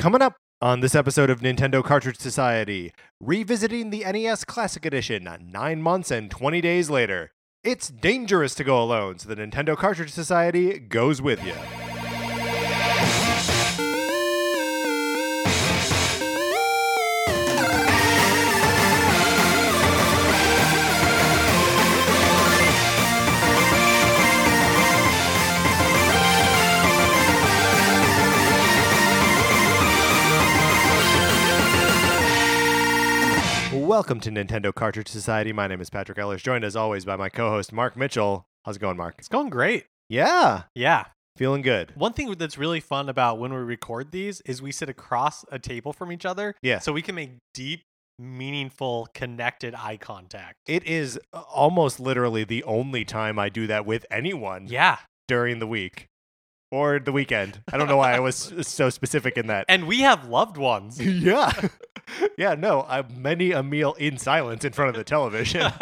Coming up on this episode of Nintendo Cartridge Society, revisiting the NES Classic Edition nine months and 20 days later. It's dangerous to go alone, so the Nintendo Cartridge Society goes with you. Welcome to Nintendo Cartridge Society. My name is Patrick Ellers, joined as always by my co-host Mark Mitchell. How's it going, Mark? It's going great. Yeah, Yeah. feeling good. One thing that's really fun about when we record these is we sit across a table from each other. Yeah. So we can make deep, meaningful, connected eye contact. It is uh, almost literally the only time I do that with anyone Yeah. during the week or the weekend. I don't know why I was so specific in that. And we have loved ones. yeah. yeah, no, I many a meal in silence in front of the television.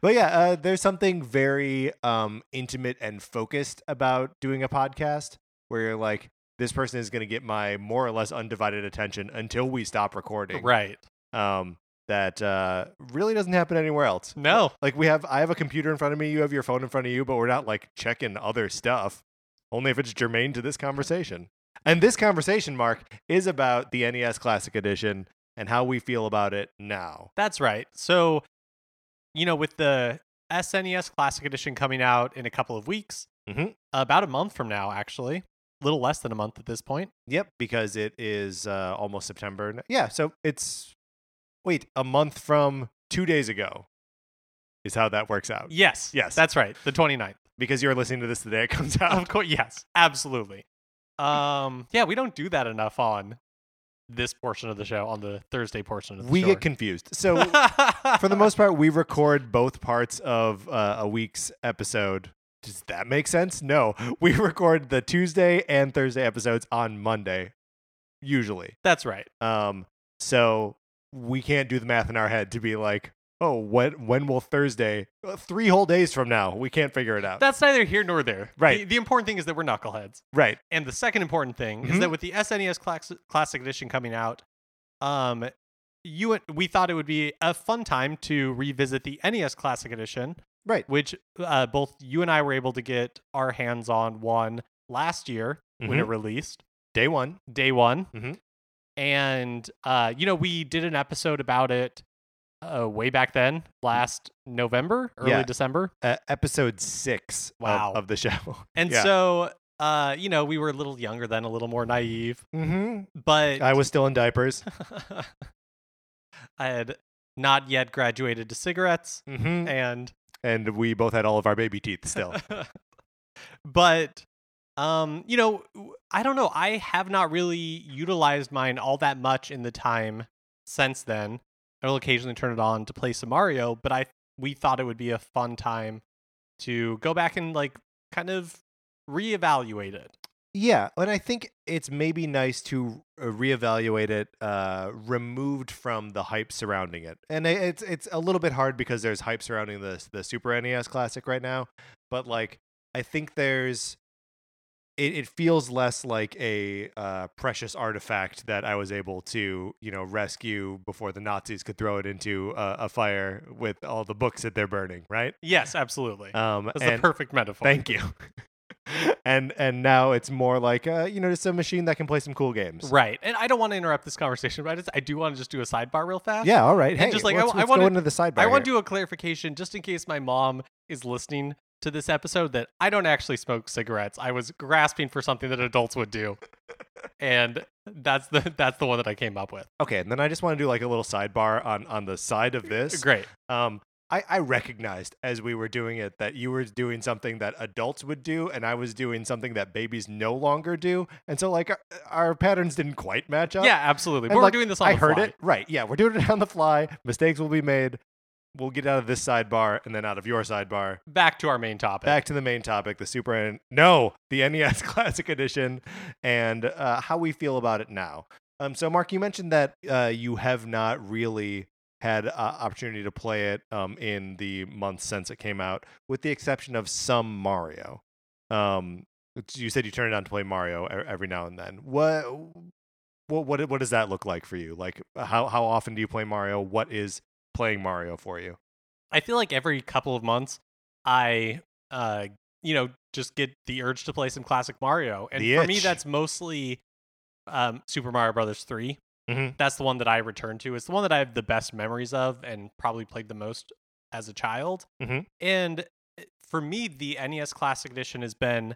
but yeah, uh, there's something very um, intimate and focused about doing a podcast where you're like, this person is going to get my more or less undivided attention until we stop recording. right. Um, that uh, really doesn't happen anywhere else. No. Like we have, I have a computer in front of me, you have your phone in front of you, but we're not like checking other stuff. Only if it's germane to this conversation. And this conversation, Mark, is about the NES Classic Edition and how we feel about it now. That's right. So, you know, with the SNES Classic Edition coming out in a couple of weeks, Mhm. about a month from now, actually, a little less than a month at this point. Yep, because it is uh, almost September. Yeah, so it's wait a month from two days ago is how that works out. Yes. Yes. That's right. The 29th. Because you're listening to this the day it comes out. Of course, yes, absolutely. Um, yeah, we don't do that enough on this portion of the show, on the Thursday portion of the we show. We get confused. So for the most part, we record both parts of uh, a week's episode. Does that make sense? No, we record the Tuesday and Thursday episodes on Monday, usually. that's right. Um, so we can't do the math in our head to be like, oh, when when will Thursday? Uh, Three whole days from now, we can't figure it out. That's neither here nor there. Right. The, the important thing is that we're knuckleheads, right. and the second important thing Mhm. is that with the SNES Class- Classic Edition coming out, um, you and- we thought it would be a fun time to revisit the NES Classic Edition, Right. which uh, both you and I were able to get our hands on one last year when it Mhm. released. Day one. day one. Mhm. And, uh, you know, we did an episode about it uh, way back then, last November, early Yeah. December. Uh, episode six of- Wow. of, the show. And Yeah. so, uh, you know, we were a little younger then, a little more naive, mm-hmm. but I was still in diapers. I had not yet graduated to cigarettes. Mm-hmm. And, and we both had all of our baby teeth still. but, um, you know, I don't know. I have not really utilized mine all that much in the time since then. I'll occasionally turn it on to play some Mario, but I we thought it would be a fun time to go back and like kind of reevaluate it. yeah, and I think it's maybe nice to uh, reevaluate it, uh, removed from the hype surrounding it. And it's it's a little bit hard because there's hype surrounding the the Super NES Classic right now. But like, I think there's. It, it feels less like a uh, precious artifact that I was able to, you know, rescue before the Nazis could throw it into a, a fire with all the books that they're burning, right? Yes, absolutely. Um, That's and- the perfect metaphor. Thank you. and and now it's more like uh, you know just a machine that can play some cool games. Right. And I don't want to interrupt this conversation, but I, just, I do want to just do a sidebar real fast. Yeah. All right. And Hey, just like, I let's, w- I let's wanna- go into the sidebar. I want to do a clarification just in case my mom is listening to this episode that I don't actually smoke cigarettes. I was grasping for something that adults would do. and that's the that's the one that I came up with. Okay, and then I just want to do like a little sidebar on on the side of this. Great. Um, I I recognized as we were doing it that you were doing something that adults would do, and I was doing something that babies no longer do, and so like our, our patterns didn't quite match up. Yeah, absolutely. And, But like, we're doing this on I the heard fly. it. Right. Yeah, we're doing it on the fly. Mistakes will be made. We'll get out of this sidebar and then out of your sidebar. Back to our main topic. Back to the main topic, the Super N- no, the NES Classic Edition, and uh, how we feel about it now. Um, so Mark, you mentioned that uh, you have not really had uh, opportunity to play it um, in the months since it came out, with the exception of some Mario. Um, You said you turn it on to play Mario every now and then. What what what what does that look like for you? Like how how often do you play Mario? What is playing Mario for you? I feel like every couple of months, I, uh, you know, just get the urge to play some classic Mario, and The for me, that's mostly um, Super Mario Brothers 3 Mhm. That's the one that I return to. It's the one that I have the best memories of, and probably played the most as a child. Mhm. And uh, for me, the NES Classic Edition has been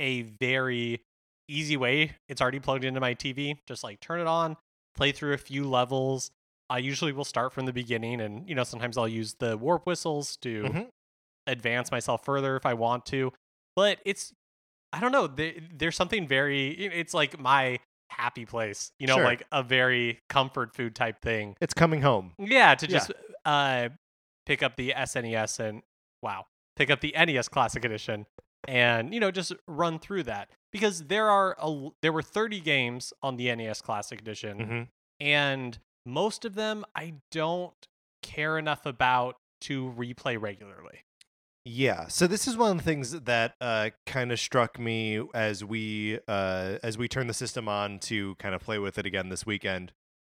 a very easy way. It's already plugged into my TV. Just like turn it on, play through a few levels. I usually will start from the beginning, and you know sometimes I'll use the warp whistles to Mhm. advance myself further if I want to. But it's I don't know. There, there's something very. It's like my happy place. You know, Sure. like a very comfort food type thing. It's coming home. Yeah, to Yeah. just uh pick up the SNES and wow, pick up the NES Classic Edition and you know just run through that because there are a, there were 30 games on the NES Classic Edition Mhm. and most of them I don't care enough about to replay regularly. Yeah. So this is one of the things that uh, kind of struck me as we uh, as we turned the system on to kind of play with it again this weekend.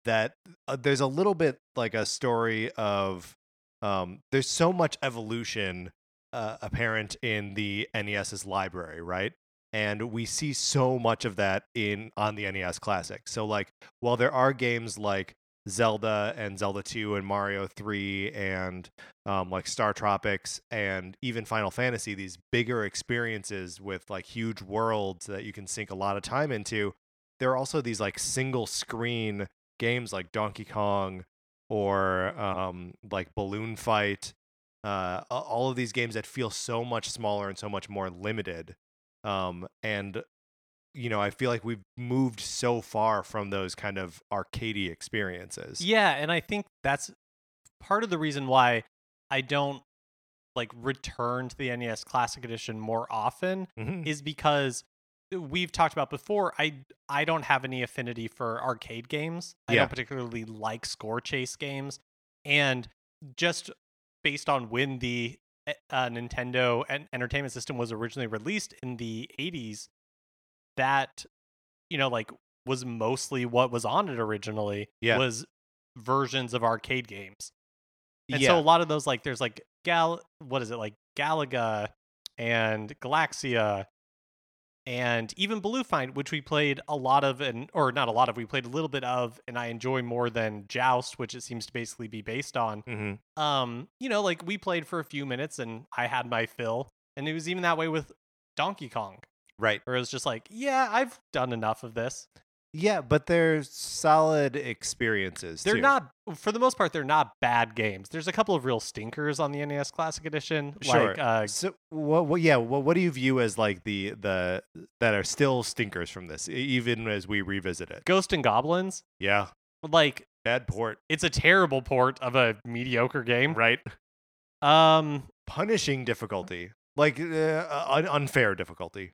That uh, there's a little bit like a story of um, there's so much evolution uh, apparent in the NES's library, right? And we see so much of that in on the NES Classic. So like, while there are games like Zelda and Zelda 2 and Mario 3 and um, like Star Tropics and even Final Fantasy, these bigger experiences with like huge worlds that you can sink a lot of time into. There are also these like single screen games like Donkey Kong or um, like Balloon Fight. Uh, all of these games that feel so much smaller and so much more limited. Um, and you know, I feel like we've moved so far from those kind of arcadey experiences. Yeah, and I think that's part of the reason why I don't like return to the NES Classic Edition more often Mhm. is because we've talked about before I I don't have any affinity for arcade games. I Yeah. don't particularly like score chase games and just based on when the eh, uh, Nintendo en- Entertainment System was originally released in the 80s that you know like was mostly what was on it originally Yeah. was versions of arcade games. And yeah. so a lot of those like there's like Gal what is it like Galaga and Galaxia and even Balloon Fight, which we played a lot of and or not a lot of, we played a little bit of and I enjoy more than Joust, which it seems to basically be based on. Mhm. Um, you know, like we played for a few minutes and I had my fill. And it was even that way with Donkey Kong, Right. Or it was just like, yeah, I've done enough of this. Yeah, but they're solid experiences. They're too. not, for the most part, they're not bad games. There's a couple of real stinkers on the NES Classic Edition, Sure. like uh, So what? What? Yeah. What? What do you view as like the the that are still stinkers from this, even as we revisit it? Ghost and Goblins. Yeah. Like, Bad port. it's a terrible port of a mediocre game. Right. Um, Punishing difficulty, like uh, un- unfair difficulty.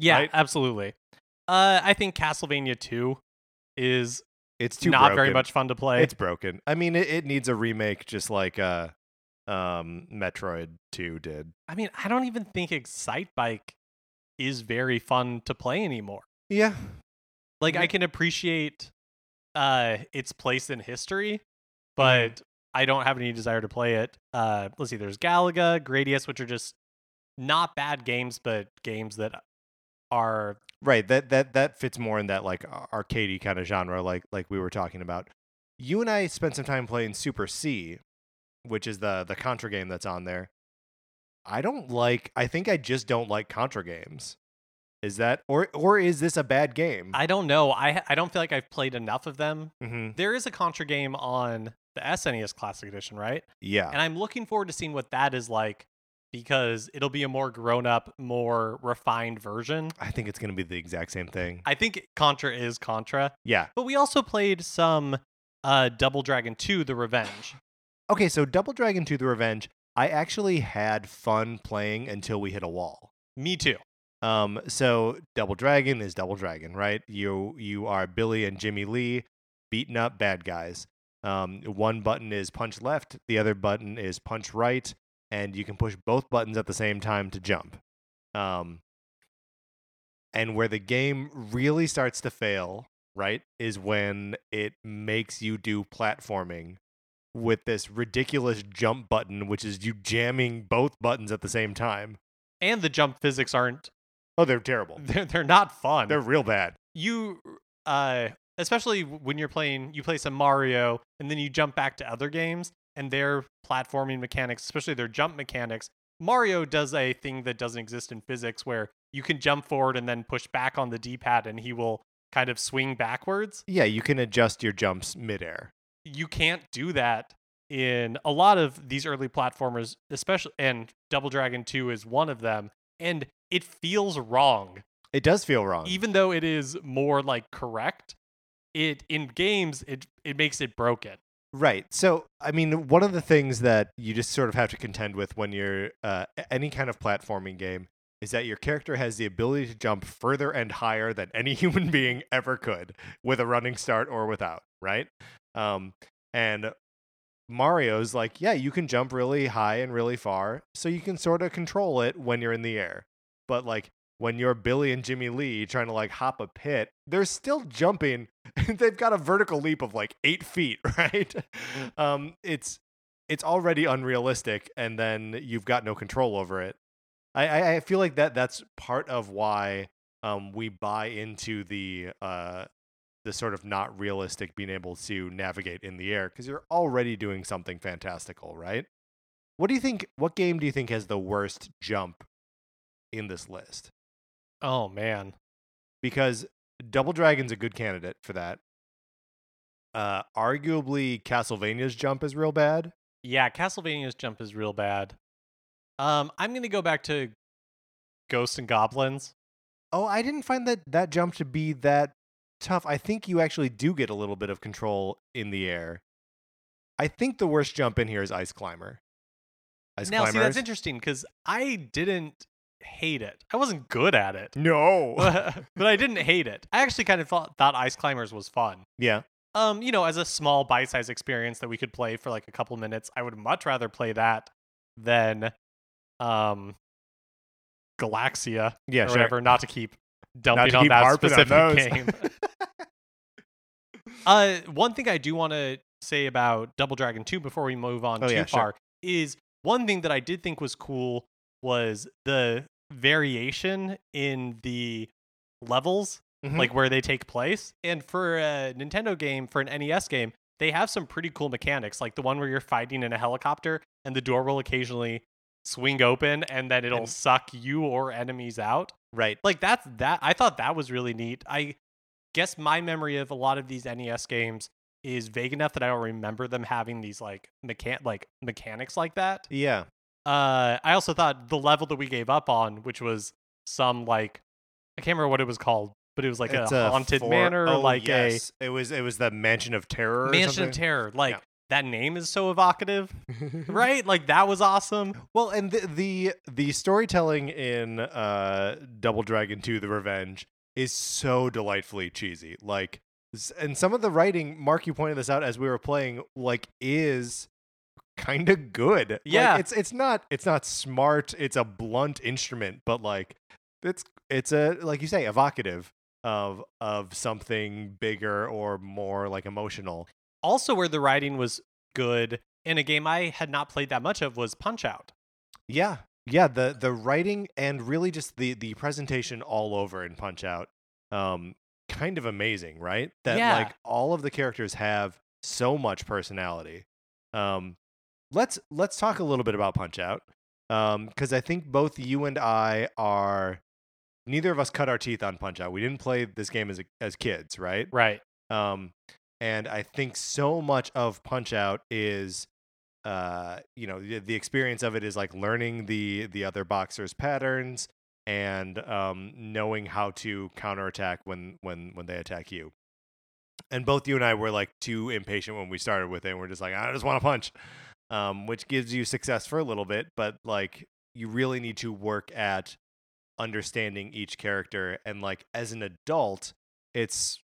Yeah, Right? absolutely. Uh, I think Castlevania 2 is It's too not very much fun to play. It's broken. I mean, it, it needs a remake, just like uh, um, Metroid Two did. I mean, I don't even think Excitebike is very fun to play anymore. Yeah. Like Yeah. I can appreciate uh its place in history, Mm-hmm. but I don't have any desire to play it. Uh let's see, there's Galaga, Gradius, which are just not bad games, but games that are Right. That that that fits more in that like ar- arcadey kind of genre, like like we were talking about. You and I spent some time playing Super C, which is the the Contra game that's on there. I don't like. I think I just don't like Contra games. Is that or or is this a bad game? I don't know. I I don't feel like I've played enough of them. hmm There is a Contra game on the SNES Classic Edition, right? Yeah. And I'm looking forward to seeing what that is like because it'll be a more grown up, more refined version. I think it's gonna be the exact same thing. I think Contra is Contra, yeah. but we also played some uh, Double Dragon 2 The Revenge. Okay. So Double Dragon 2: The Revenge. I actually had fun playing until we hit a wall. Me too. Um, so Double Dragon is Double Dragon, right? You you are Billy and Jimmy Lee beating up bad guys. Um, one button is punch left, the other button is punch right, and you can push both buttons at the same time to jump. Um, And where the game really starts to fail, right, is when it makes you do platforming with this ridiculous jump button, which is you jamming both buttons at the same time. And the jump physics aren't Oh, they're terrible. they're, they're not fun. They're real bad. you uh especially when you're playing you play some Mario and then you jump back to other games and their platforming mechanics, especially their jump mechanics. Mario does a thing that doesn't exist in physics where you can jump forward and then push back on the D-pad and he will kind of swing backwards. Yeah, you can adjust your jumps midair. You can't do that in a lot of these early platformers, especially and Double Dragon 2 is one of them and it feels wrong It does feel wrong. even though it is more like correct it in games it it makes it broken Right. So, I mean, one of the things that you just sort of have to contend with when you're uh, any kind of platforming game is that your character has the ability to jump further and higher than any human being ever could with a running start or without, right? Um, and Mario's like, yeah, you can jump really high and really far, so you can sort of control it when you're in the air. But like when you're Billy and Jimmy Lee trying to like hop a pit, they're still jumping. They've got a vertical leap of like eight feet, right? Um, it's it's already unrealistic, and then you've got no control over it. I I, I feel like that that's part of why um we buy into the uh the sort of not realistic being able to navigate in the air because you're already doing something fantastical, right? What do you think? What game do you think has the worst jump in this list? Oh man Because Double Dragon's a good candidate for that. Uh, arguably, Castlevania's jump is real bad. yeah castlevania's jump is real bad um i'm gonna go back to ghosts and goblins Oh, I didn't find that that jump to be that tough. I think you actually do get a little bit of control in the air. I think the worst jump in here is Ice Climber. Ice now see that's interesting because i didn't hate it i wasn't good at it No. but i didn't hate it i actually kind of thought, thought ice climbers was fun yeah. um you know as a small bite-sized experience that we could play for like a couple minutes i would much rather play that than um galaxia Yeah, or sure. whatever not to keep dumping to on keep that harping on specific game uh one thing i do want to say about double dragon 2 before we move on Oh, too yeah, sure. far is one thing that i did think was cool was the variation in the levels Mhm. like where they take place. And for a Nintendo game, for an NES game, they have some pretty cool mechanics, like the one where you're fighting in a helicopter and the door will occasionally swing open and then it'll And- suck you or enemies out. right. Like that's that I thought that was really neat. I guess my memory of a lot of these NES games is vague enough that I don't remember them having these like mechan- like mechanics like that. Yeah. Uh I also thought the level that we gave up on, which was some like I can't remember what it was called, but it was like It's a haunted for- manor, oh, like yes. it was it was the Mansion of Terror. a or mansion of terror. Like Yeah. that name is so evocative, right? Like that was awesome. Well, and the, the the storytelling in uh Double Dragon 2 The Revenge is so delightfully cheesy. Like and some of the writing, Mark you pointed this out as we were playing, like is kind of good. Like, Yeah. it's it's not it's not smart, it's a blunt instrument, but like it's it's a like you say evocative of of something bigger or more like emotional. Also, where the writing was good in a game I had not played that much of was Punch Out. Yeah. Yeah, the the writing and really just the the presentation all over in Punch Out um kind of amazing, right? That Yeah. like all of the characters have so much personality. Um let's let's talk a little bit about Punch Out. Um cuz I think both you and I are neither of us cut our teeth on Punch Out. We didn't play this game as a, as kids, right? Right. Um, and I think so much of Punch Out is, uh, you know, the, the experience of it is like learning the the other boxers' patterns and um, knowing how to counterattack when when when they attack you. And both you and I were like too impatient when we started with it. And we're just like, I just want to punch, um, which gives you success for a little bit, but like you really need to work at understanding each character. And like as an adult, it's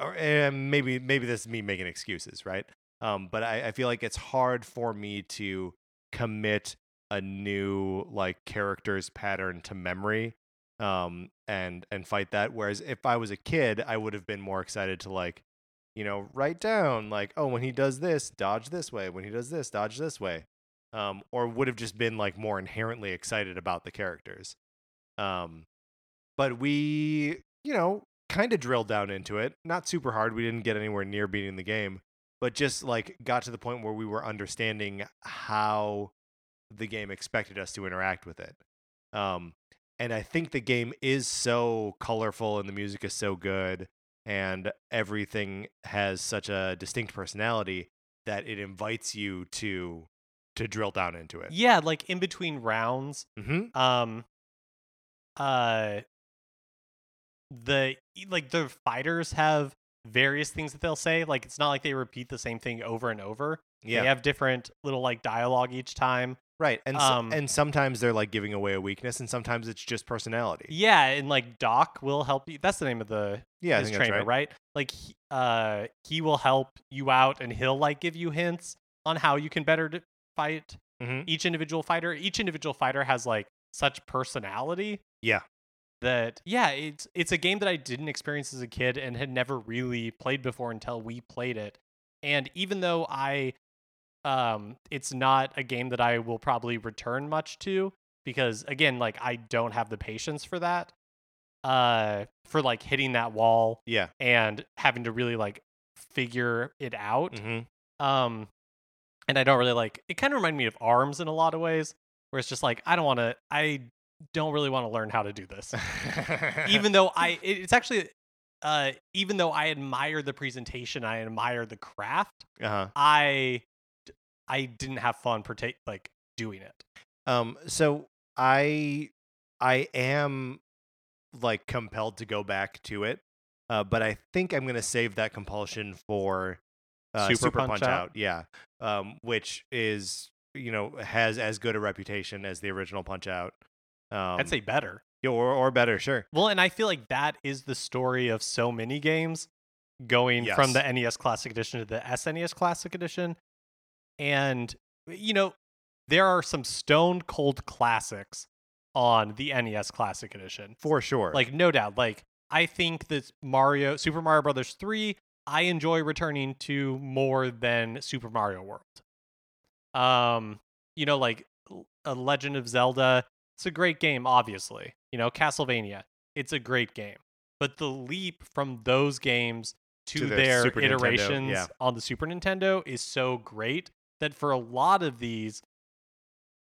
or and maybe maybe this is me making excuses, right? Um, but I, I feel like it's hard for me to commit a new like character's pattern to memory um, and and fight that. Whereas if I was a kid, I would have been more excited to like, you know, write down like, oh, when he does this, dodge this way. When he does this, dodge this way. Um, or would have just been like more inherently excited about the characters. Um, but we, you know, kind of drilled down into it. Not super hard. We didn't get anywhere near beating the game, but just like got to the point where we were understanding how the game expected us to interact with it. Um, and I think the game is so colorful and the music is so good and everything has such a distinct personality that it invites you to to drill down into it. Yeah, like in between rounds, Mm-hmm. um uh the like the fighters have various things that they'll say like it's not like they repeat the same thing over and over Yeah. they have different little like dialogue each time Right. And so, Um, and sometimes they're like giving away a weakness and sometimes it's just personality. yeah and like doc will help you that's the name of the Yeah, his trainer right. like he, uh he will help you out and he'll like give you hints on how you can better d- fight Mhm. each individual fighter each individual fighter has like such personality Yeah. that yeah it's it's a game that i didn't experience as a kid and had never really played before until we played it and even though i um it's not a game that i will probably return much to because again like i don't have the patience for that uh for like hitting that wall Yeah. and having to really like figure it out Mm-hmm. um and i don't really like it kind of reminded me of arms in a lot of ways where it's just like i don't want to i don't really want to learn how to do this even though i it- it's actually uh even though i admire the presentation i admire the craft uh-huh. i i didn't have fun partake like doing it Um, so I I am like compelled to go back to it, uh, but I think I'm gonna save that compulsion for uh, Super Punch Out? Yeah, um, which is you know has as good a reputation as the original Punch Out. Um, i'd say better or or better, sure. well and i feel like that is the story of so many games going from the nes classic edition to the snes classic edition and you know there are some stone cold classics on the nes classic edition. For sure. like no doubt. Like i think that mario super mario brothers 3 i enjoy returning to more than super mario world. Um you know like a legend of zelda it's a great game obviously. You know castlevania it's a great game. But the leap from those games to, To the their iterations yeah. on the super nintendo is so great that for a lot of these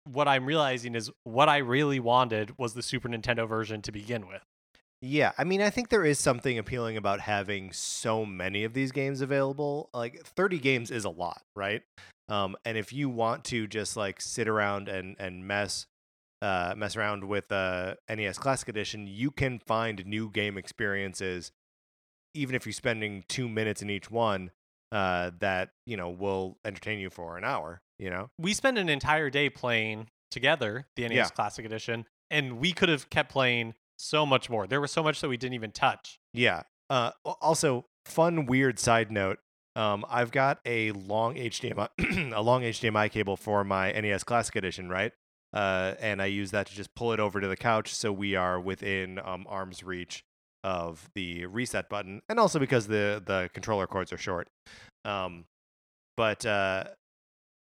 what i'm realizing is what i really wanted was the super nintendo version to begin with Yeah, I mean, I think there is something appealing about having so many of these games available. Like 30 games is a lot, right? Um, and if you want to just like sit around and and mess uh, mess around with uh, NES Classic Edition, you can find new game experiences, even if you're spending two minutes in each one. Uh, that you know will entertain you for an hour. You know, we spent an entire day playing together the NES Yeah. Classic Edition, and we could have kept playing so much more. There was so much that we didn't even touch. Yeah. Uh, also, fun weird side note. Um, I've got a long HDMI a long HDMI cable for my NES Classic Edition, right? Uh, and I use that to just pull it over to the couch, so we are within um, arm's reach of the reset button, and also because the the controller cords are short. Um, but uh,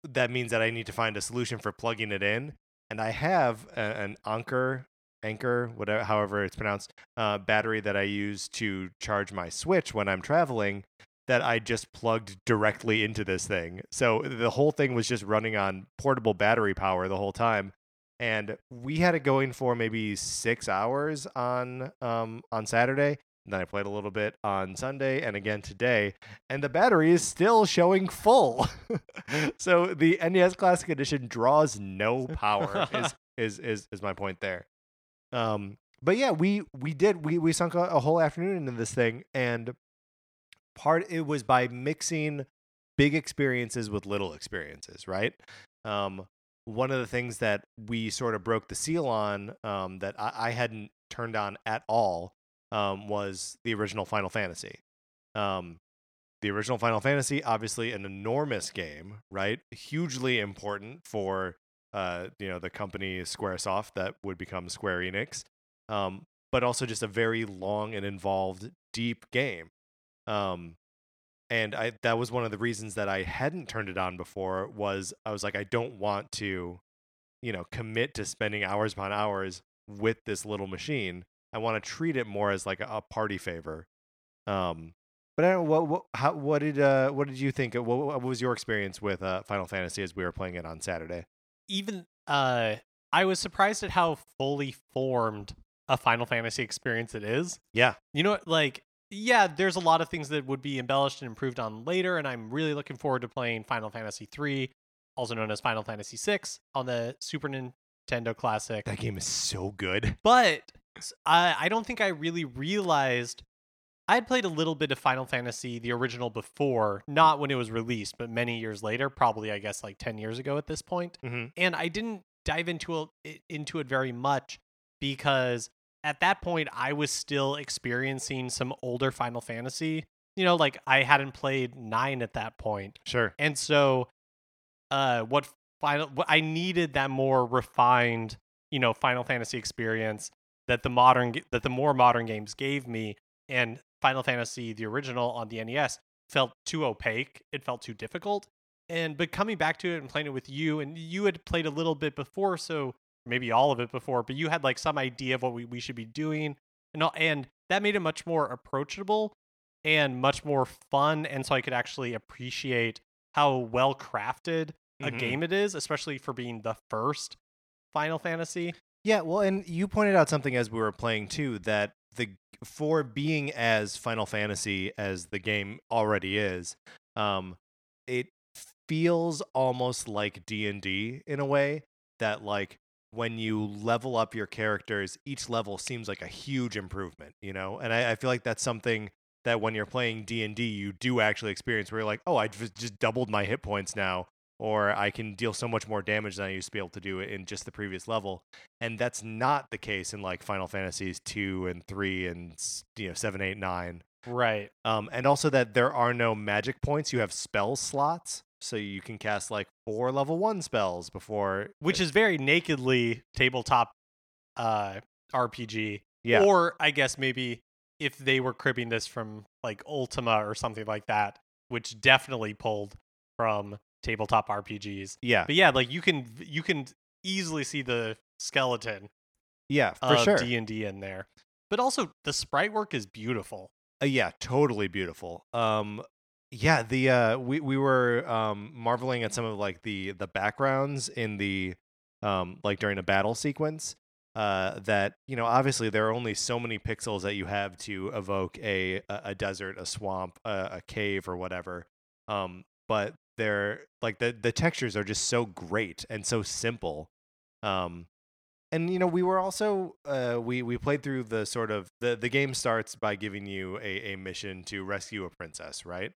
that means that I need to find a solution for plugging it in, and I have a, an Anker Anchor, whatever, however it's pronounced, uh, battery that I use to charge my Switch when I'm traveling. That I just plugged directly into this thing. So the whole thing was just running on portable battery power the whole time. And we had it going for maybe six hours on um, on Saturday. And then I played a little bit on Sunday and again today. And the battery is still showing full. so the NES Classic Edition draws no power. is, is is is my point there. Um, but yeah, we we did we we sunk a, a whole afternoon into this thing, and part it was by mixing big experiences with little experiences, right? Um, one of the things that we sort of broke the seal on um, that I, I hadn't turned on at all um, was the original Final Fantasy. Um, the original Final Fantasy, obviously an enormous game, right? Hugely important for uh, you know the company SquareSoft that would become Square Enix. um, but also just a very long and involved, deep game. And I that was one of the reasons that I hadn't turned it on before was I was like I don't want to, you know, commit to spending hours upon hours with this little machine. I want to treat it more as like a, a party favor. Um, but I don't know, what what how, what did uh what did you think? What, what was your experience with uh, Final Fantasy as we were playing it on Saturday? Even uh, I was surprised at how fully formed a Final Fantasy experience it is. Yeah, You know, what, like, yeah, there's a lot of things that would be embellished and improved on later, and I'm really looking forward to playing Final Fantasy III, also known as Final Fantasy VI, on the Super Nintendo Classic. that game is so good. But I don't think I really realized I had played a little bit of Final Fantasy, the original, before, not when it was released, but many years later, probably I guess like ten years ago at this point. Mm-hmm. And I didn't dive into it, into it very much because at that point I was still experiencing some older Final Fantasy. You know, like I hadn't played nine at that point, Sure. and so uh, what final? What I needed that more refined, you know, Final Fantasy experience that the modern that the more modern games gave me, and Final Fantasy the original on the NES felt too opaque. It felt too difficult. And but coming back to it and playing it with you, and you had played a little bit before, so maybe all of it before, but you had like some idea of what we, we should be doing, and all, and that made it much more approachable and much more fun, and so I could actually appreciate how well crafted a Mhm. game it is, especially for being the first Final Fantasy. Yeah, well, and you pointed out something as we were playing too that the for being as Final Fantasy as the game already is, um, it feels almost like D and D in a way that like when you level up your characters, each level seems like a huge improvement, you know. And I, I feel like that's something that when you're playing D and D, you do actually experience where you're like, oh, I just just doubled my hit points now, or I can deal so much more damage than I used to be able to do in just the previous level and that's not the case in like Final Fantasies two and three and you know seven, eight, nine. Right. Um, and also that there are no magic points. You have spell slots, so you can cast like four level one spells before. Which is very nakedly tabletop uh RPG. Yeah, Or I guess maybe if they were cribbing this from like Ultima or something like that, which definitely pulled from tabletop RPGs. yeah, But yeah, like you can you can easily see the skeleton yeah, for of sure. D&D in there. But also the sprite work is beautiful. Uh, yeah, totally beautiful. Um, yeah, the uh, we we were um marveling at some of like the the backgrounds in the um like during a battle sequence. Uh, that you know, obviously there are only so many pixels that you have to evoke a a, desert, a swamp, a, a cave, or whatever. Um, but they're like the the textures are just so great and so simple. Um, and you know we were also uh, we we played through the sort of the the game starts by giving you a, a mission to rescue a princess right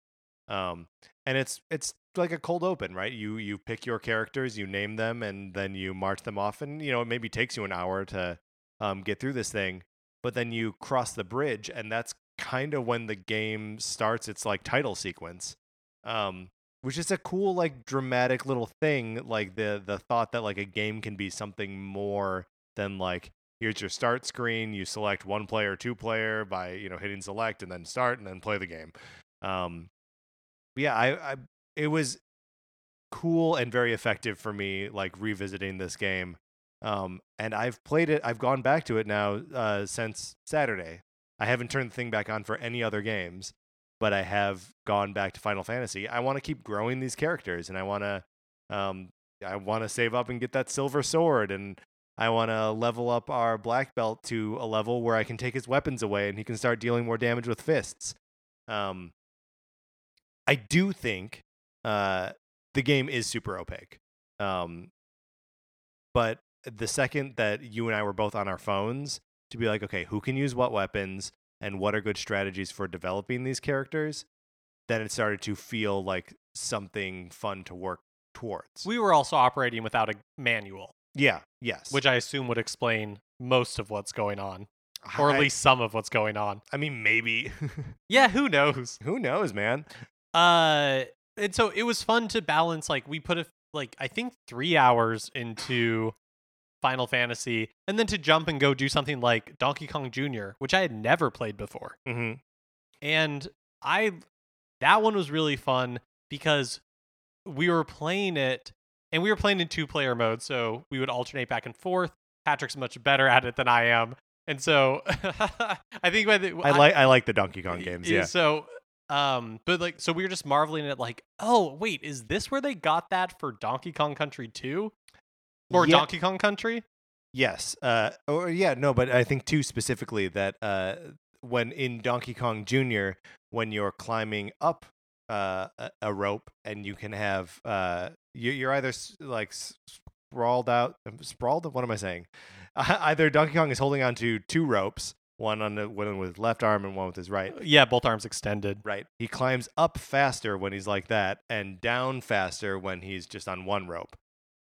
um and it's it's like a cold open right? You you pick your characters you name them and then you march them off and you know it maybe takes you an hour to um get through this thing but then you cross the bridge and that's kind of when the game starts its like title sequence um which is a cool like dramatic little thing like the the thought that like a game can be something more than like here's your start screen you select one player two player by you know hitting select and then start and then play the game um yeah i i it was cool and very effective for me like revisiting this game um and i've played it i've gone back to it now uh since saturday i haven't turned the thing back on for any other games but I have gone back to Final Fantasy. I want to keep growing these characters, and I want to, um, I want to save up and get that silver sword, and I want to level up our black belt to a level where I can take his weapons away and he can start dealing more damage with fists. Um, I do think uh, the game is super opaque, um, but the second that you and I were both on our phones to be like, okay, who can use what weapons? and what are good strategies for developing these characters, then it started to feel like something fun to work towards. We were also operating without a manual, yeah, yes. which I assume would explain most of what's going on, or at I- least some of what's going on. I mean, maybe. Yeah, who knows? Who knows, man? Uh, and so it was fun to balance. Like we put a like I think three hours into Final Fantasy, and then to jump and go do something like Donkey Kong Jr., which I had never played before. Mm-hmm. And I that one was really fun because we were playing it and we were playing in two player mode, so we would alternate back and forth. Patrick's much better at it than I am. And so I think by the I like I like the Donkey Kong games. Yeah. So um but like so we were just marveling at like, oh wait, is this where they got that for Donkey Kong Country 2? Or Yeah. Donkey Kong Country? Yes. Uh. Or yeah. No. But I think too specifically that uh, when in Donkey Kong Jr., when you're climbing up uh a, a rope and you can have uh you, you're either like sprawled out sprawled. What am I saying? either Donkey Kong is holding on to two ropes, one on the one with his left arm and one with his right. Yeah, both arms extended. Right. He climbs up faster when he's like that and down faster when he's just on one rope,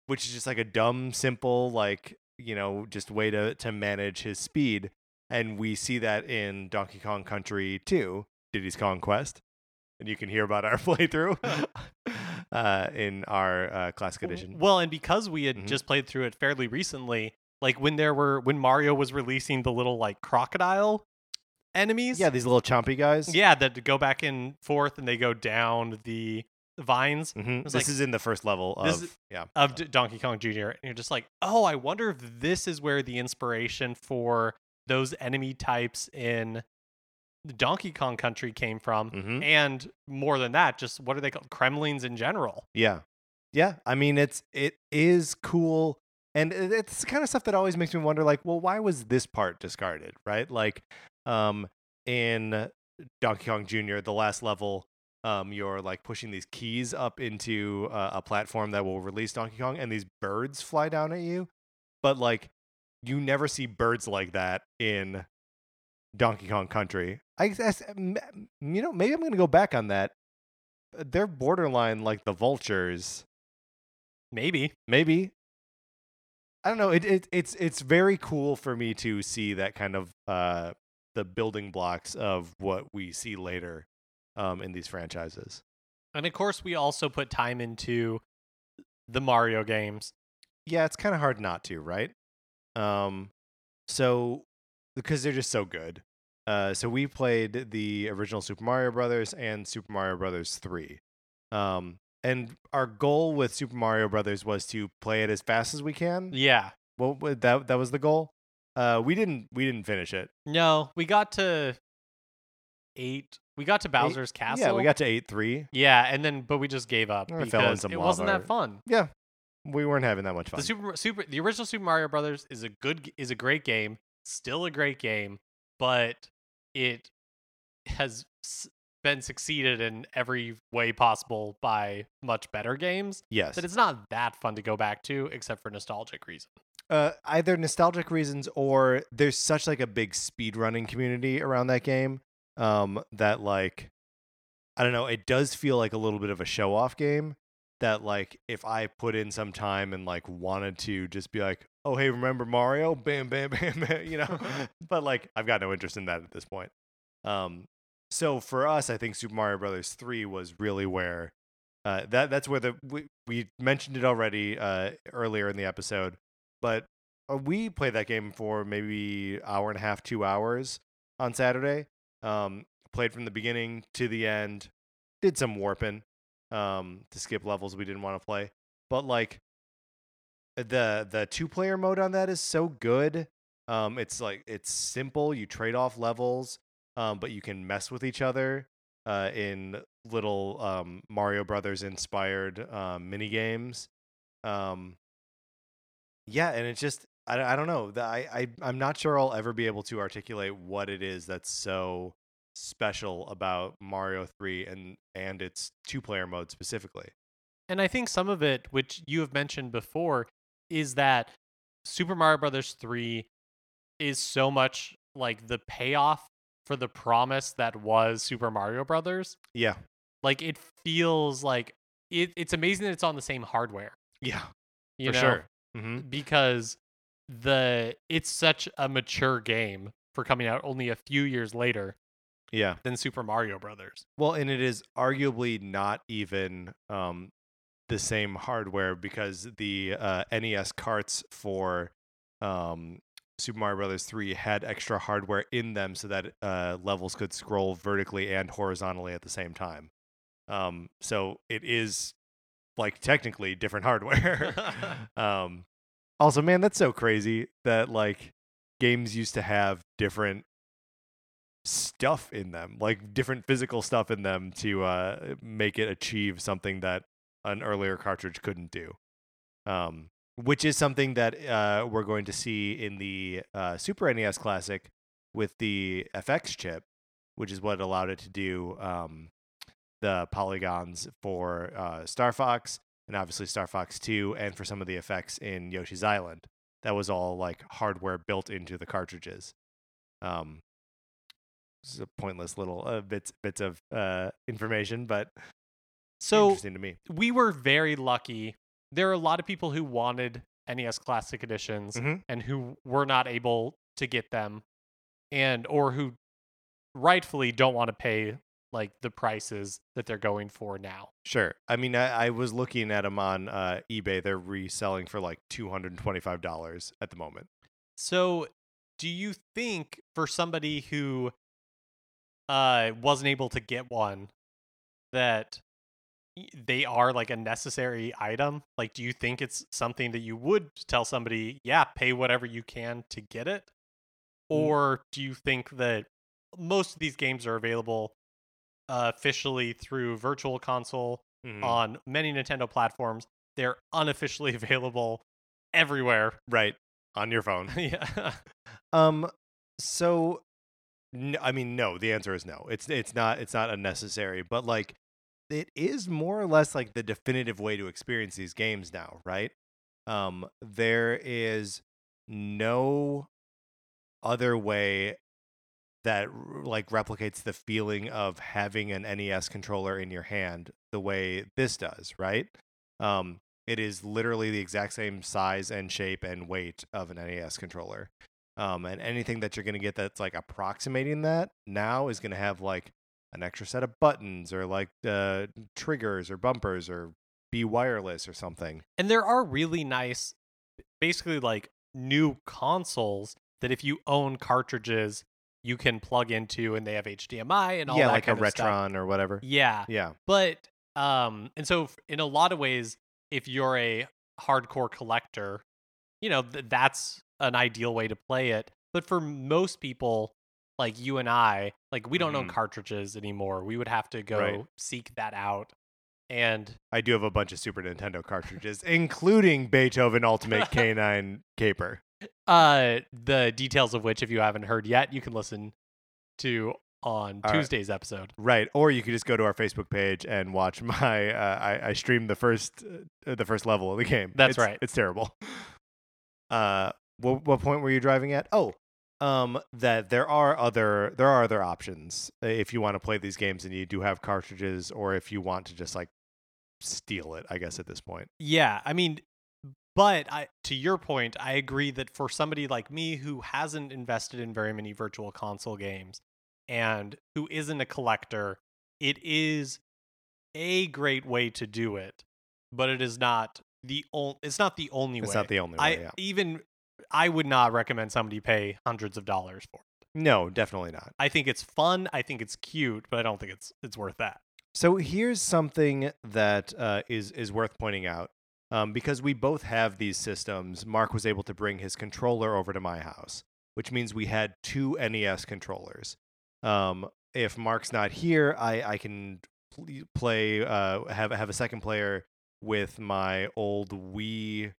which is just like a dumb, simple, like, you know, just way to, to manage his speed. And we see that in Donkey Kong Country 2, Diddy's Kong Quest. And you can hear about our playthrough uh, in our uh, classic edition. Well, and because we had Mhm. just played through it fairly recently, like when there were when Mario was releasing the little like crocodile enemies. Yeah, these little chompy guys. Yeah, that go back and forth and they go down the vines hmm This like- is in the first level of. is- yeah. of D- Donkey Kong Jr. And you're just like, oh, I wonder if this is where the inspiration for those enemy types in the Donkey Kong Country came from. hmm And more than that, just what are they called? Kremlings in general. Yeah. Yeah. I mean, it's it is cool. And it's the kind of stuff that always makes me wonder, like, well, why was this part discarded? Right? Like, um, in Donkey Kong Jr., the last level, um, you're like pushing these keys up into uh, a platform that will release Donkey Kong, and these birds fly down at you. But like, you never see birds like that in Donkey Kong Country. I guess, you know, maybe I'm gonna go back on that. They're borderline like the vultures. Maybe. Maybe. I don't know. It, it it's it's very cool for me to see that kind of uh the building blocks of what we see later um in these franchises. And of course, we also put time into the Mario games. Yeah, it's kind of hard not to, right? Um so because they're just so good. Uh so we played the original Super Mario Brothers and Super Mario Brothers 3. Um and our goal with Super Mario Brothers was to play it as fast as we can. Yeah. Well, that that was the goal. Uh, we didn't we didn't finish it. No, we got to eight. We got to Bowser's Castle. Yeah, we got to eight three. Yeah, and then but we just gave up I fell in because it wasn't that fun. Yeah, we weren't having that much fun. The Super Super the original Super Mario Brothers is a good is a great game, still a great game, but it has been succeeded in every way possible by much better games. yes, That it's not that fun to go back to, except for nostalgic reasons. uh, either nostalgic reasons or there's such like a big speedrunning community around that game. Um, that like, I don't know. It does feel like a little bit of a show off game. That like, if I put in some time and like wanted to just be like, oh hey, remember Mario? Bam, bam, bam, bam you know. but like, I've got no interest in that at this point. Um, so for us, I think Super Mario Brothers three was really where uh, that that's where the we, we mentioned it already uh, earlier in the episode, but uh, we played that game for maybe hour and a half, two hours on Saturday. Um, played from the beginning to the end, did some warping um, to skip levels we didn't want to play, but like the the two player mode on that is so good. Um, it's like it's simple. You trade off levels, um, but you can mess with each other uh, in little um, Mario Brothers inspired um, mini games. Um, yeah, and it's just I, I don't know. I, I I'm not sure I'll ever be able to articulate what it is that's so special about Mario 3 and and its two player mode specifically. And I think some of it, which you have mentioned before, is that Super Mario Brothers 3 is so much like the payoff for the promise that was Super Mario Brothers. Yeah. Like it feels like it, it's amazing that it's on the same hardware. Yeah. You for know? sure. hmm Because the it's such a mature game for coming out only a few years later Yeah. than Super Mario Brothers. Well, and it is arguably not even um the same hardware because the uh, NES carts for um, Super Mario Brothers 3 had extra hardware in them so that uh, levels could scroll vertically and horizontally at the same time. Um, so it is like technically different hardware. um, also, man, that's so crazy that like games used to have different stuff in them, like different physical stuff in them to uh, make it achieve something that an earlier cartridge couldn't do. Um, which is something that uh, we're going to see in the uh, Super NES Classic with the FX chip, which is what allowed it to do um, the polygons for uh, Star Fox and obviously Star Fox 2, and for some of the effects in Yoshi's Island. That was all like hardware built into the cartridges. Um, this is a pointless little uh, bits bits of uh, information, but so interesting to me. we were very lucky. There are a lot of people who wanted NES Classic editions Mhm. and who were not able to get them, and or who rightfully don't want to pay like the prices that they're going for now. Sure. I mean, I, I was looking at them on uh, eBay. They're reselling for like two hundred and twenty-five dollars at the moment. So, do you think for somebody who uh wasn't able to get one that they are like a necessary item? Like do you think it's something that you would tell somebody, "Yeah, pay whatever you can to get it?" Mm. Or do you think that most of these games are available uh, officially through virtual console Mhm. on many Nintendo platforms? They're unofficially available everywhere. right on your phone. yeah. Um. So, I mean, no. The answer is no. It's it's not it's not unnecessary, but like, it is more or less like the definitive way to experience these games now, right? Um. There is no other way that like replicates the feeling of having an NES controller in your hand the way this does, right? Um, it is literally the exact same size and shape and weight of an NES controller. Um, and anything that you're going to get that's like approximating that now is going to have like an extra set of buttons or like uh, triggers or bumpers or be wireless or something. And there are really nice, basically like new consoles that if you own cartridges, you can plug into, and they have HDMI and all that stuff. yeah, that like a kind stuff. Retron or whatever. Yeah, Yeah. but um, and so in a lot of ways, if you're a hardcore collector, you know th- that's an ideal way to play it. But for most people, like you and I, like we don't own Mhm. cartridges anymore. We would have to go Right. seek that out. And I do have a bunch of Super Nintendo cartridges, including Beethoven Ultimate Canine Caper. uh the details of which if you haven't heard yet you can listen to on All right. tuesday's episode Right, or you could just go to our Facebook page and watch my. Uh, I, I streamed the first uh, the first level of the game. That's It's- right. It's terrible. Uh, what what point were you driving at? Oh, um, that there are other there are other options uh, if you want to play these games and you do have cartridges, or if you want to just like steal it. I guess at this point. yeah i mean but i to your point i agree that for somebody like me who hasn't invested in very many virtual console games and who isn't a collector it is a great way to do it but it is not the only it's not the only It's way not the only i way. yeah. even i would not recommend somebody pay hundreds of dollars for it No, definitely not. I think it's fun. I think it's cute, but I don't think it's it's worth that. So here's something that uh, is is worth pointing out. Um, because we both have these systems, Mark was able to bring his controller over to my house, which means we had two NES controllers. Um, if Mark's not here, I, I can pl- play uh, have have a second player with my old Wii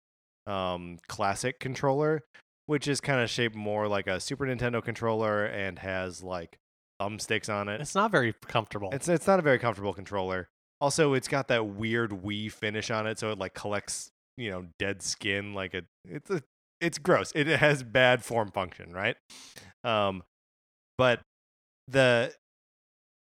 um, classic controller, which is kind of shaped more like a Super Nintendo controller and has like thumbsticks on it. It's not very comfortable. It's it's not a very comfortable controller. Also, it's got that weird Wii finish on it, so it like collects you know dead skin. Like a it's a it's gross. It has bad form function, right? Um, but the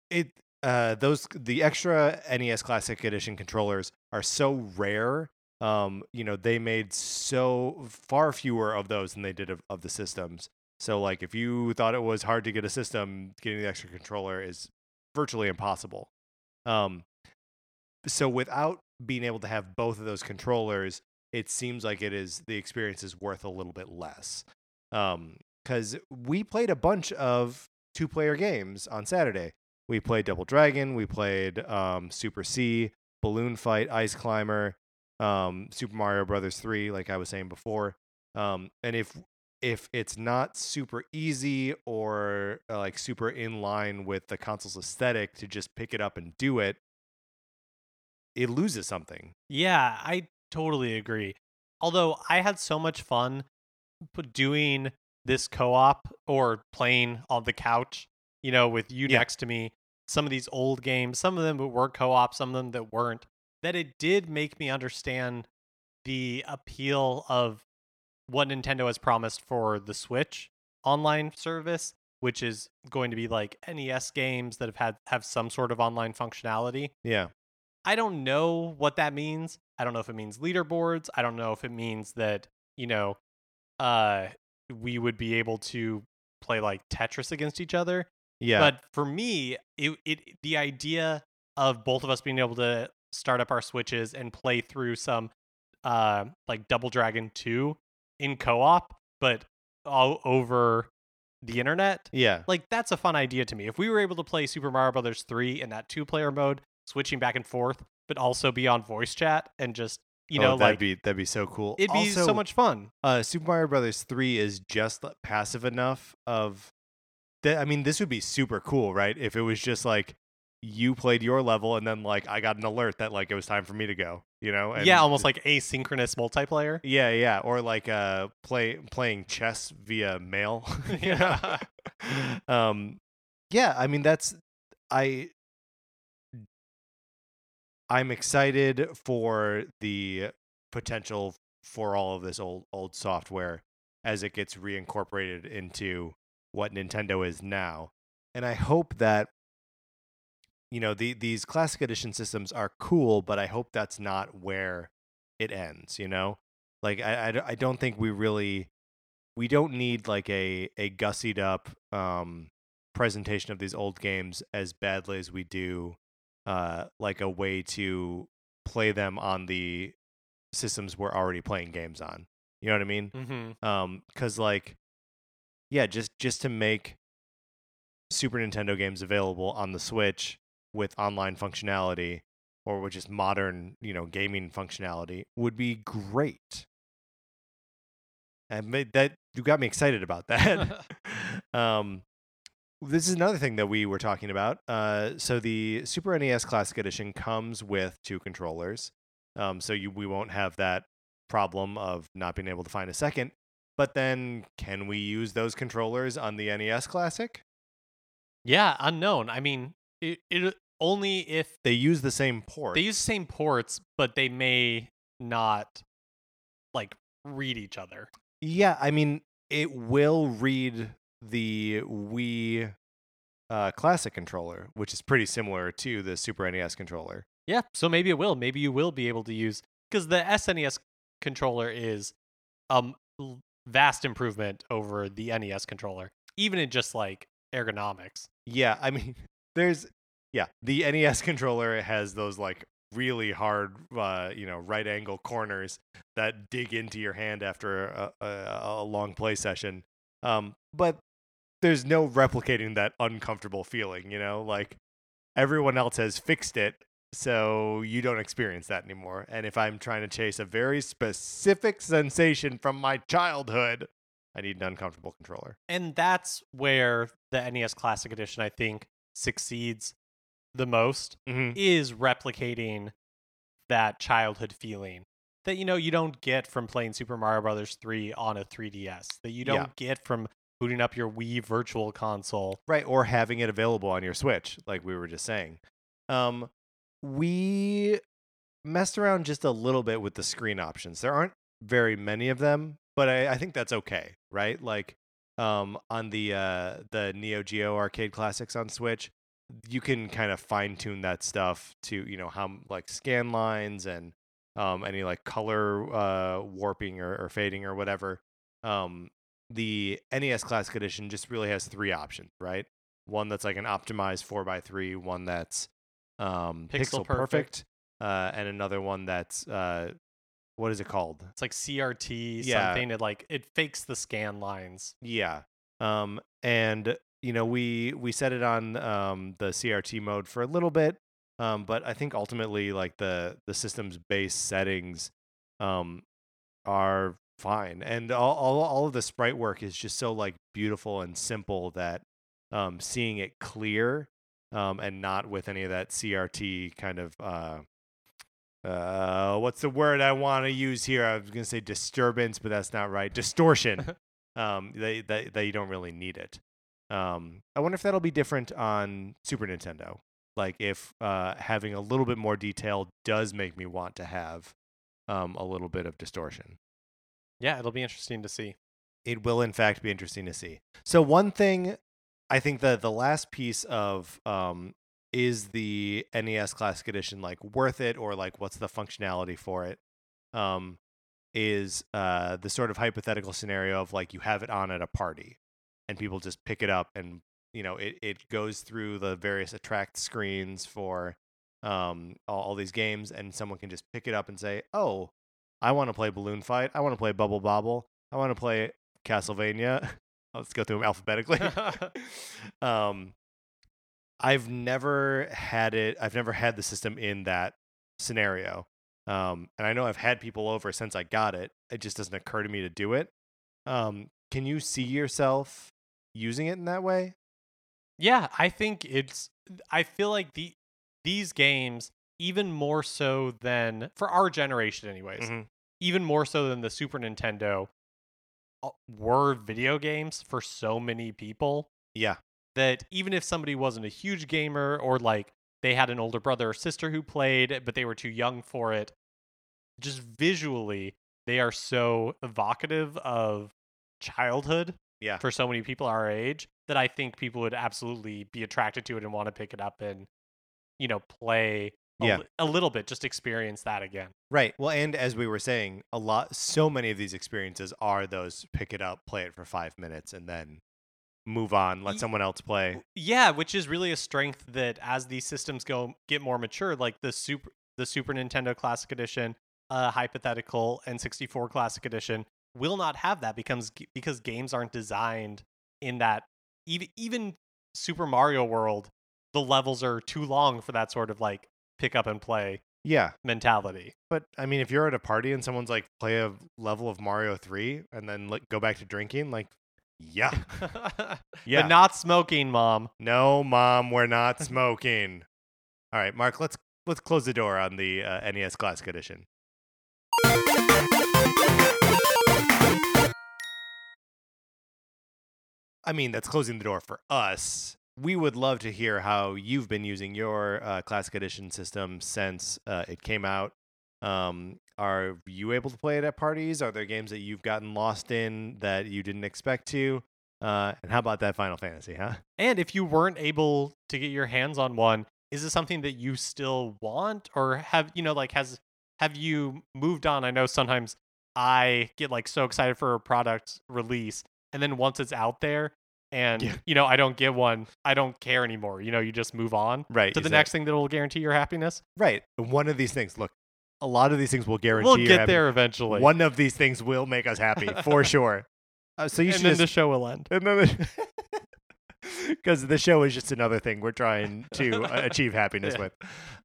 it uh those the extra NES Classic Edition controllers are so rare. Um, you know they made so far fewer of those than they did of, of the systems. So like if you thought it was hard to get a system, getting the extra controller is virtually impossible. Um, so without being able to have both of those controllers, it seems like it is the experience is worth a little bit less. Um, because we played a bunch of two player games on Saturday. We played Double Dragon, we played um, Super C, Balloon Fight, Ice Climber, um, Super Mario Brothers 3, like I was saying before. Um, and if if it's not super easy or uh, like super in line with the console's aesthetic to just pick it up and do it, it loses something. Yeah, I totally agree. Although I had so much fun doing this co-op or playing on the couch, you know, with you Yeah. next to me. Some of these old games, some of them were co-op, some of them that weren't. That it did make me understand the appeal of what Nintendo has promised for the Switch online service, which is going to be like NES games that have had have some sort of online functionality. Yeah. I don't know what that means. I don't know if it means leaderboards. I don't know if it means that, you know, uh we would be able to play like Tetris against each other. Yeah. But for me, it, it the idea of both of us being able to start up our switches and play through some uh like Double Dragon 2 in co-op, but all over the internet. yeah. Like that's a fun idea to me. If we were able to play Super Mario Brothers 3 in that two-player mode, switching back and forth, but also be on voice chat and just, you Oh, know, that'd like be that'd be so cool. it'd be so much fun. uh Super Mario Brothers 3 is just passive enough of that I mean this would be super cool, right? If it was just like you played your level and then like I got an alert that like it was time for me to go, you know? And yeah, almost like asynchronous multiplayer. Yeah, yeah, or like uh play playing chess via mail. yeah. um yeah, I mean that's I I'm excited for the potential for all of this old old software as it gets reincorporated into what Nintendo is now. And I hope that you know, the these classic edition systems are cool, but I hope that's not where it ends, you know? Like I I don't think we really we don't need like a a gussied up um presentation of these old games as badly as we do uh like a way to play them on the systems we're already playing games on. You know what I mean? Mm-hmm. um cuz like yeah just just to make super nintendo games available on the switch with online functionality or with just modern you know gaming functionality would be great and that you got me excited about that um this is another thing that we were talking about uh so the super nes classic edition comes with two controllers um so you we won't have that problem of not being able to find a second but then, can we use those controllers on the NES Classic? Yeah, unknown. I mean, it, it only if They use the same port. they use the same ports, but they may not like read each other. yeah, I mean, it will read the Wii uh, Classic controller, which is pretty similar to the Super NES controller. Yeah, so maybe it will. Maybe you will be able to use because the SNES controller is um vast improvement over the NES controller, even in just like ergonomics. Yeah, I mean, there's yeah, the NES controller has those like really hard, uh, you know, right angle corners that dig into your hand after a, a, a long play session. Um, but there's no replicating that uncomfortable feeling, you know, like everyone else has fixed it. So you don't experience that anymore. And if I'm trying to chase a very specific sensation from my childhood, I need an uncomfortable controller. And that's where the NES Classic Edition, I think, succeeds the most Mm-hmm. is replicating that childhood feeling that you know you don't get from playing Super Mario Brothers 3 on a 3DS that you don't Yeah. get from booting up your Wii virtual console. Right, or having it available on your Switch, like we were just saying. Um, we messed around just a little bit with the screen options. There aren't very many of them, but I, I think that's okay, right? Like, um, on the uh, the Neo Geo arcade classics on Switch, you can kind of fine tune that stuff to you know how like scan lines and um, any like color uh, warping or, or fading or whatever. Um, the NES Classic Edition just really has three options, right? One that's like an optimized four x three, one that's um, Pixel pixel, perfect, perfect. uh, and another one that's uh, what is it called? It's like CRT Yeah. something. It like it fakes the scan lines. Yeah. Um, and you know, we we set it on um, the CRT mode for a little bit, um, but I think ultimately, like the the system's base settings, um, are fine, and all, all all of the sprite work is just so like beautiful and simple that um, seeing it clear, um, and not with any of that CRT kind of uh, uh, what's the word I want to use here? I was gonna say disturbance, but that's not right. Distortion. um, they, that that you don't really need it. Um, I wonder if that'll be different on Super Nintendo. Like if uh, having a little bit more detail does make me want to have um, a little bit of distortion. Yeah, it'll be interesting to see. It will, in fact, be interesting to see. So one thing, I think that the last piece of um, is the NES Classic Edition like worth it, or like what's the functionality for it? Um, is uh, the sort of hypothetical scenario of like you have it on at a party, and people just pick it up, and you know it it goes through the various attract screens for um all, all these games, and someone can just pick it up and say, oh, I want to play Balloon Fight, I want to play Bubble Bobble, I want to play Castlevania. Let's go through them alphabetically. um, I've never had it. I've never had the system in that scenario. Um, and I know I've had people over since I got it. It just doesn't occur to me to do it. Um, can you see yourself using it in that way? Yeah, I think it's. I feel like the these games even more so than for our generation, anyways. Mhm. Even more so than the Super Nintendo uh, were video games for so many people Yeah. That even if somebody wasn't a huge gamer or like they had an older brother or sister who played but they were too young for it, just visually they are so evocative of childhood Yeah. for so many people our age that I think people would absolutely be attracted to it and want to pick it up and you know play a, Yeah. li- a little bit just experience that again. Right. Well, and as we were saying, a lot, so many of these experiences are those pick it up, play it for five minutes, and then move on, let someone else play. Yeah, which is really a strength that as these systems go get more mature, like the super the Super Nintendo Classic Edition, uh, hypothetical N64 Classic Edition will not have that because because games aren't designed in that even even Super Mario World, the levels are too long for that sort of like pick up and play Yeah. mentality. mentality. But I mean, if you're at a party and someone's like, play a level of Mario 3 and then like, go back to drinking, like, yeah. Yeah. But not smoking, mom. No, mom, we're not smoking. All right, Mark, let's let's close the door on the uh, NES Classic Edition. I mean, that's closing the door for us. We would love to hear how you've been using your uh, Classic Edition system since uh, it came out. Um, are you able to play it at parties? Are there games that you've gotten lost in that you didn't expect to? Uh, and how about that Final Fantasy, huh? And if you weren't able to get your hands on one, is it something that you still want or have, you know, like has have you moved on? I know sometimes I get like so excited for a product release and then once it's out there and Yeah. you know, I don't get one, I don't care anymore. You know, you just move on Right. to the next thing that will guarantee your happiness. right. One of these things. Look, a lot of these things will guarantee. we'll get there eventually. One of these things will make us happy for sure. Uh, so you and should then just the show will end. and then because the show is just another thing we're trying to uh, achieve happiness Yeah. with.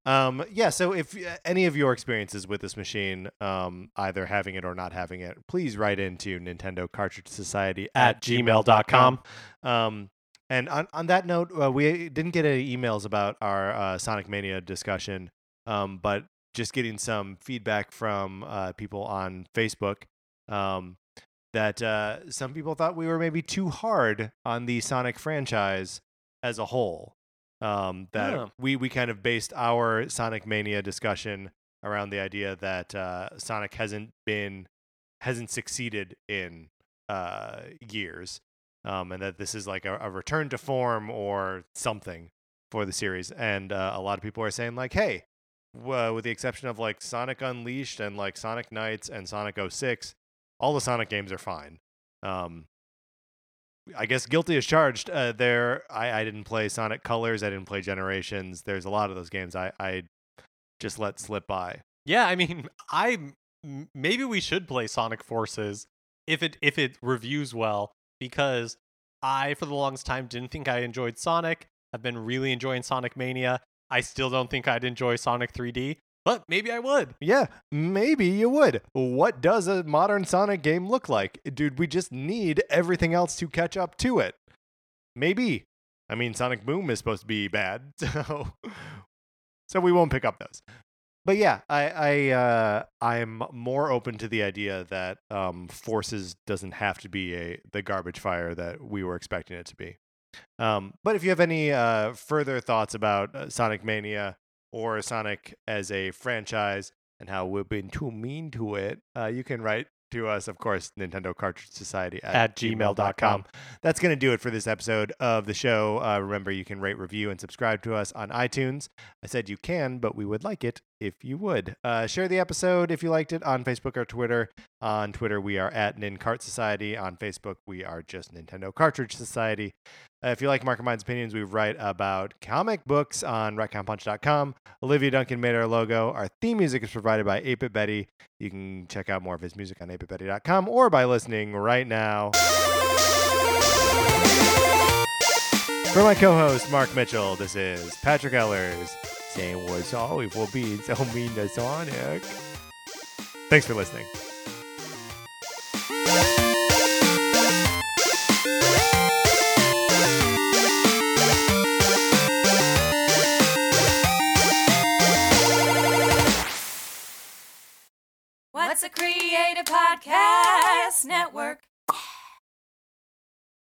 Um, yeah. So if uh, any of your experiences with this machine, um, either having it or not having it, please write into Nintendo Cartridge Society At gmail.com. Um, and on, on that note, uh, we didn't get any emails about our uh, Sonic Mania discussion, um, but just getting some feedback from uh, people on Facebook um, that uh, some people thought we were maybe too hard on the Sonic franchise as a whole. Um, that Yeah. we, we kind of based our Sonic Mania discussion around the idea that uh, Sonic hasn't been hasn't succeeded in uh, years, um, and that this is like a, a return to form or something for the series. And uh, a lot of people are saying like, hey, w- with the exception of like Sonic Unleashed and like Sonic Knights and Sonic 06, all the Sonic games are fine. Um, I guess guilty as charged. Uh, there, I, I didn't play Sonic Colors. I didn't play Generations. There's a lot of those games I, I just let slip by. Yeah, I mean, I maybe we should play Sonic Forces if it if it reviews well because I for the longest time didn't think I enjoyed Sonic. I've been really enjoying Sonic Mania. I still don't think I'd enjoy Sonic 3D, but maybe I would. Yeah, maybe you would. What does a modern Sonic game look like? Dude, we just need everything else to catch up to it. Maybe. I mean, Sonic Boom is supposed to be bad, so so we won't pick up those. But yeah, I I uh, I'm more open to the idea that um, Forces doesn't have to be a the garbage fire that we were expecting it to be. Um, but if you have any uh, further thoughts about uh, Sonic Mania or Sonic as a franchise and how we've been too mean to it, uh, you can write to us, of course, Nintendo Cartridge Society at, At gmail.com. gmail.com. That's going to do it for this episode of the show. Uh, remember, you can rate, review, and subscribe to us on iTunes. I said you can, but we would like it if you would. Uh, share the episode if you liked it on Facebook or Twitter. On Twitter, we are at NinCart Society. On Facebook, we are just Nintendo Cartridge Society. Uh, if you like Mark and Mine's opinions, we write about comic books on retconpunch.com. Olivia Duncan made our logo. Our theme music is provided by 8-Bit Betty. You can check out more of his music on 8bitbetty.com or by listening right now. For my co-host Mark Mitchell, this is Patrick Ehlers saying we're sorry for being so mean to Sonic. Thanks for listening. What's a Creative Podcast Network?